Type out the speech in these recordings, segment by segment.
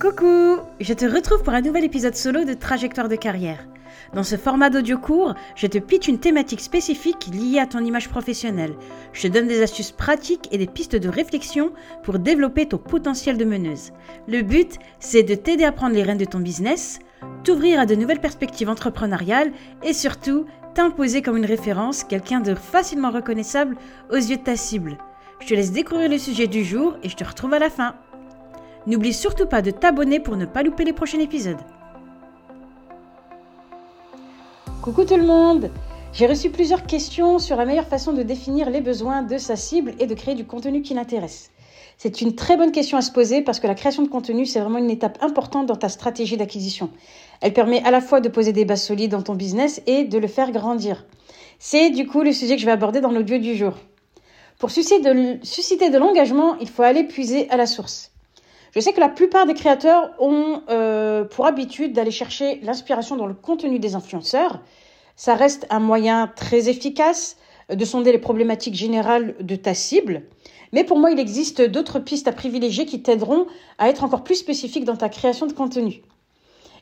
Coucou Je te retrouve pour un nouvel épisode solo de Trajectoire de carrière. Dans ce format d'audio court, je te pitch une thématique spécifique liée à ton image professionnelle. Je te donne des astuces pratiques et des pistes de réflexion pour développer ton potentiel de meneuse. Le but, c'est de t'aider à prendre les rênes de ton business, t'ouvrir à de nouvelles perspectives entrepreneuriales et surtout t'imposer comme une référence, quelqu'un de facilement reconnaissable aux yeux de ta cible. Je te laisse découvrir le sujet du jour et je te retrouve à la fin. N'oublie surtout pas de t'abonner pour ne pas louper les prochains épisodes. Coucou tout le monde J'ai reçu plusieurs questions sur la meilleure façon de définir les besoins de sa cible et de créer du contenu qui l'intéresse. C'est une très bonne question à se poser parce que la création de contenu, c'est vraiment une étape importante dans ta stratégie d'acquisition. Elle permet à la fois de poser des bases solides dans ton business et de le faire grandir. C'est du coup le sujet que je vais aborder dans l'audio du jour. Pour susciter de, l'engagement, il faut aller puiser à la source. Je sais que la plupart des créateurs ont euh, pour habitude d'aller chercher l'inspiration dans le contenu des influenceurs. Ça reste un moyen très efficace de sonder les problématiques générales de ta cible. Mais pour moi, il existe d'autres pistes à privilégier qui t'aideront à être encore plus spécifique dans ta création de contenu.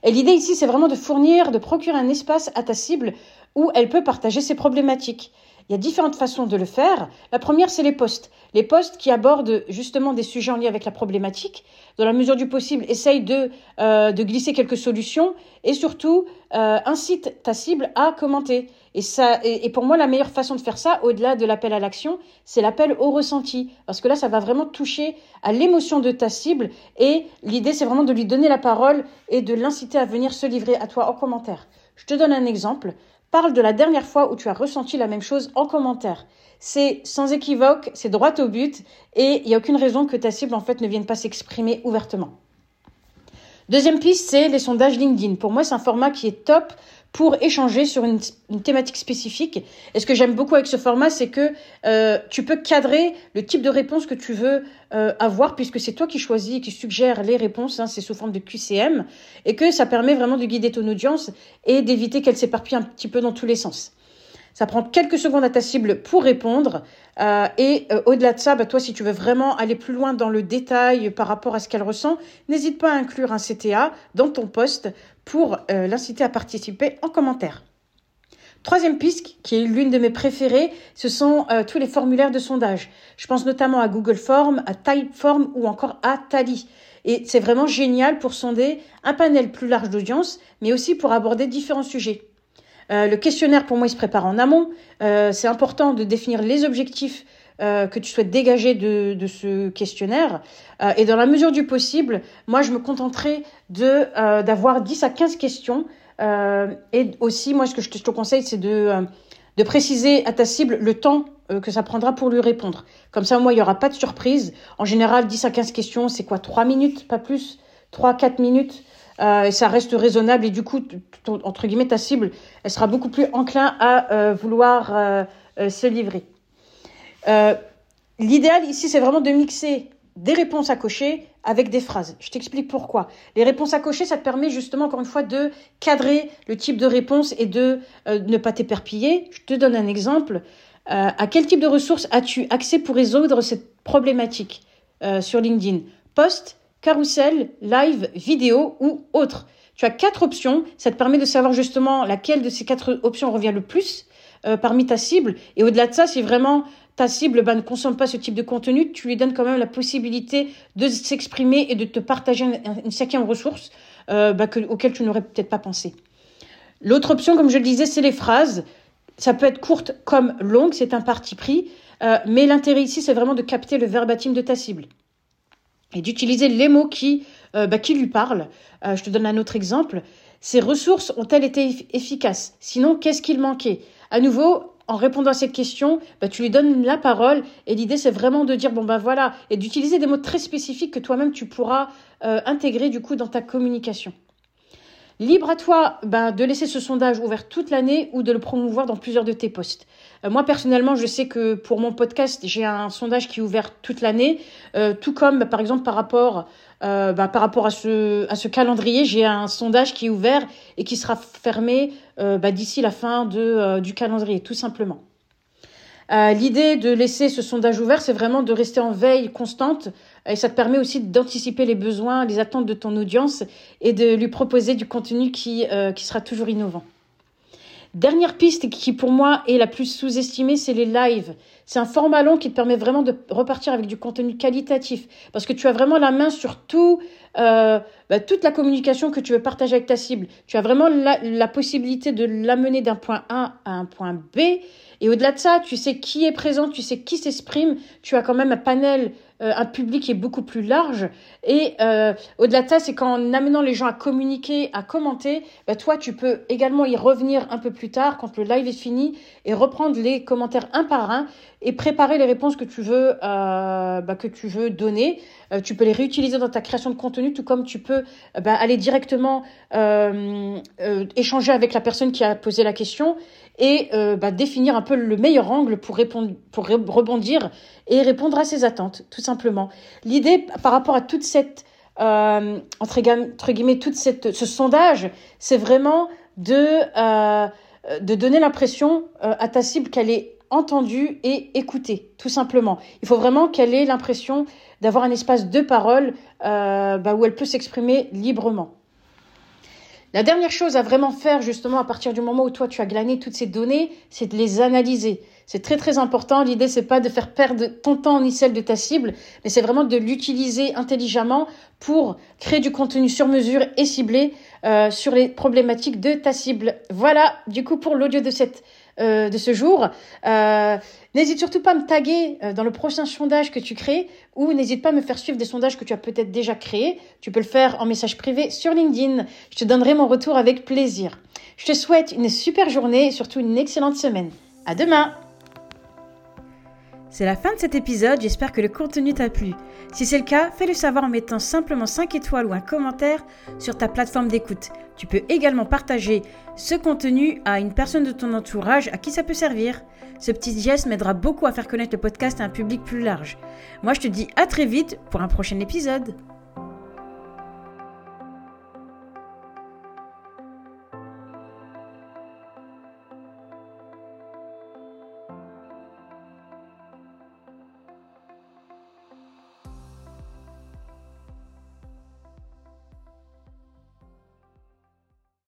Et l'idée ici, c'est vraiment de fournir, de procurer un espace à ta cible où elle peut partager ses problématiques. Il y a différentes façons de le faire. La première, c'est les posts. Les posts qui abordent justement des sujets en lien avec la problématique. Dans la mesure du possible, essaye de, euh, glisser quelques solutions et surtout euh, incite ta cible à commenter. Et, ça, et, pour moi, la meilleure façon de faire ça, au-delà de l'appel à l'action, c'est l'appel au ressenti. Parce que là, ça va vraiment toucher à l'émotion de ta cible. Et l'idée, c'est vraiment de lui donner la parole et de l'inciter à venir se livrer à toi en commentaire. Je te donne un exemple. Parle de la dernière fois où tu as ressenti la même chose en commentaire. C'est sans équivoque, c'est droit au but et il n'y a aucune raison que ta cible en fait ne vienne pas s'exprimer ouvertement. Deuxième piste, c'est les sondages LinkedIn. Pour moi, c'est un format qui est top pour échanger sur une, thématique spécifique. Et ce que j'aime beaucoup avec ce format, c'est que euh, tu peux cadrer le type de réponse que tu veux euh, avoir, puisque c'est toi qui choisis qui suggère les réponses, hein, c'est sous forme de QCM, et que ça permet vraiment de guider ton audience et d'éviter qu'elle s'éparpille un petit peu dans tous les sens. Ça prend quelques secondes à ta cible pour répondre. Euh, et euh, au-delà de ça, bah, toi, si tu veux vraiment aller plus loin dans le détail par rapport à ce qu'elle ressent, n'hésite pas à inclure un CTA dans ton poste pour euh, l'inciter à participer en commentaire. Troisième piste, qui est l'une de mes préférées, ce sont tous les formulaires de sondage. Je pense notamment à Google Form, à Typeform ou encore à Tally. Et c'est vraiment génial pour sonder un panel plus large d'audience, mais aussi pour aborder différents sujets. Euh, le questionnaire, pour moi, il se prépare en amont. Euh, c'est important de définir les objectifs euh, que tu souhaites dégager de, ce questionnaire. et dans la mesure du possible, moi, je me contenterai de d'avoir 10 à 15 questions. et aussi, moi, ce que je te, conseille, c'est de, de préciser à ta cible le temps que ça prendra pour lui répondre. Comme ça, moi, il n'y aura pas de surprise. En général, 10 à 15 questions, c'est quoi? 3 minutes, pas plus? 3-4 minutes? Euh, et ça reste raisonnable et du coup, entre guillemets, ta cible, elle sera beaucoup plus enclin à euh, vouloir euh, se livrer. L'idéal ici, c'est vraiment de mixer des réponses à cocher avec des phrases. Je t'explique pourquoi. Les réponses à cocher, ça te permet justement, encore une fois, de cadrer le type de réponse et de ne pas t'éperpiller. Je te donne un exemple. à quel type de ressources as-tu accès pour résoudre cette problématique sur LinkedIn? Post, carrousel, live, vidéo ou autre. Tu as quatre options. Ça te permet de savoir justement laquelle de ces quatre options revient le plus euh, parmi ta cible. Et au-delà de ça, si vraiment ta cible ben, ne consomme pas ce type de contenu, tu lui donnes quand même la possibilité de s'exprimer et de te partager une, cinquième ressource euh, ben, auquel tu n'aurais peut-être pas pensé. L'autre option, comme je le disais, c'est les phrases. Ça peut être courte comme longue, c'est un parti pris. Euh, mais l'intérêt ici, c'est vraiment de capter le verbatim de ta cible et d'utiliser les mots qui, euh, bah, qui lui parlent. Euh, je te donne un autre exemple. Ces ressources ont-elles été efficaces? Sinon, qu'est-ce qu'il manquait? À nouveau, en répondant à cette question, bah, tu lui donnes la parole et l'idée c'est vraiment de dire bon ben voilà et d'utiliser des mots très spécifiques que toi-même tu pourras euh, intégrer du coup dans ta communication. Libre à toi ben, de laisser ce sondage ouvert toute l'année ou de le promouvoir dans plusieurs de tes posts. Euh, moi, personnellement, je sais que pour mon podcast, j'ai un sondage qui est ouvert toute l'année, euh, tout comme, par exemple, par rapport, euh, rapport à ce, calendrier, j'ai un sondage qui est ouvert et qui sera fermé d'ici la fin du calendrier, tout simplement. L'idée de laisser ce sondage ouvert, c'est vraiment de rester en veille constante Et ça te permet aussi d'anticiper les besoins, les attentes de ton audience et de lui proposer du contenu qui, euh, qui sera toujours innovant. Dernière piste qui pour moi est la plus sous-estimée, c'est les lives. C'est un format long qui te permet vraiment de repartir avec du contenu qualitatif parce que tu as vraiment la main sur euh, bah, toute la communication que tu veux partager avec ta cible. Tu as vraiment la, la possibilité de l'amener d'un point A à un point B. Et au-delà de ça, tu sais qui est présent, tu sais qui s'exprime. Tu as quand même un panel euh, un public qui est beaucoup plus large. Et euh, au-delà de ça, c'est qu'en amenant les gens à communiquer, à commenter, bah, toi, tu peux également y revenir un peu plus tard quand le live est fini et reprendre les commentaires un par un et préparer les réponses que tu veux, euh, bah, que tu veux donner. Euh, tu peux les réutiliser dans ta création de contenu, tout comme tu peux bah, aller directement euh, échanger avec la personne qui a posé la question et bah, définir un peu le meilleur angle pour répondre, pour rebondir et répondre à ses attentes, tout simplement. L'idée par rapport à toute cette euh, entre, guillemets, toute ce sondage, c'est vraiment de, euh, de donner l'impression euh, à ta cible qu'elle est entendue et écoutée, tout simplement. Il faut vraiment qu'elle ait l'impression d'avoir un espace de parole euh, bah, où elle peut s'exprimer librement. La dernière chose à vraiment faire justement à partir du moment où toi tu as glané toutes ces données, c'est de les analyser. C'est très très important. L'idée c'est pas de faire perdre ton temps ni celle de ta cible, mais c'est vraiment de l'utiliser intelligemment pour créer du contenu sur mesure et ciblé euh, sur les problématiques de ta cible. Voilà, du coup pour l'audio de cette euh, de ce jour. Euh, n'hésite surtout pas à me taguer euh, dans le prochain sondage que tu crées ou n'hésite pas à me faire suivre des sondages que tu as peut-être déjà créés. Tu peux le faire en message privé sur LinkedIn. Je te donnerai mon retour avec plaisir. Je te souhaite une super journée et surtout une excellente semaine. À demain! C'est la fin de cet épisode, j'espère que le contenu t'a plu. Si c'est le cas, fais-le savoir en mettant simplement 5 étoiles ou un commentaire sur ta plateforme d'écoute. Tu peux également partager ce contenu à une personne de ton entourage à qui ça peut servir. Ce petit geste m'aidera beaucoup à faire connaître le podcast à un public plus large. Moi je te dis à très vite pour un prochain épisode.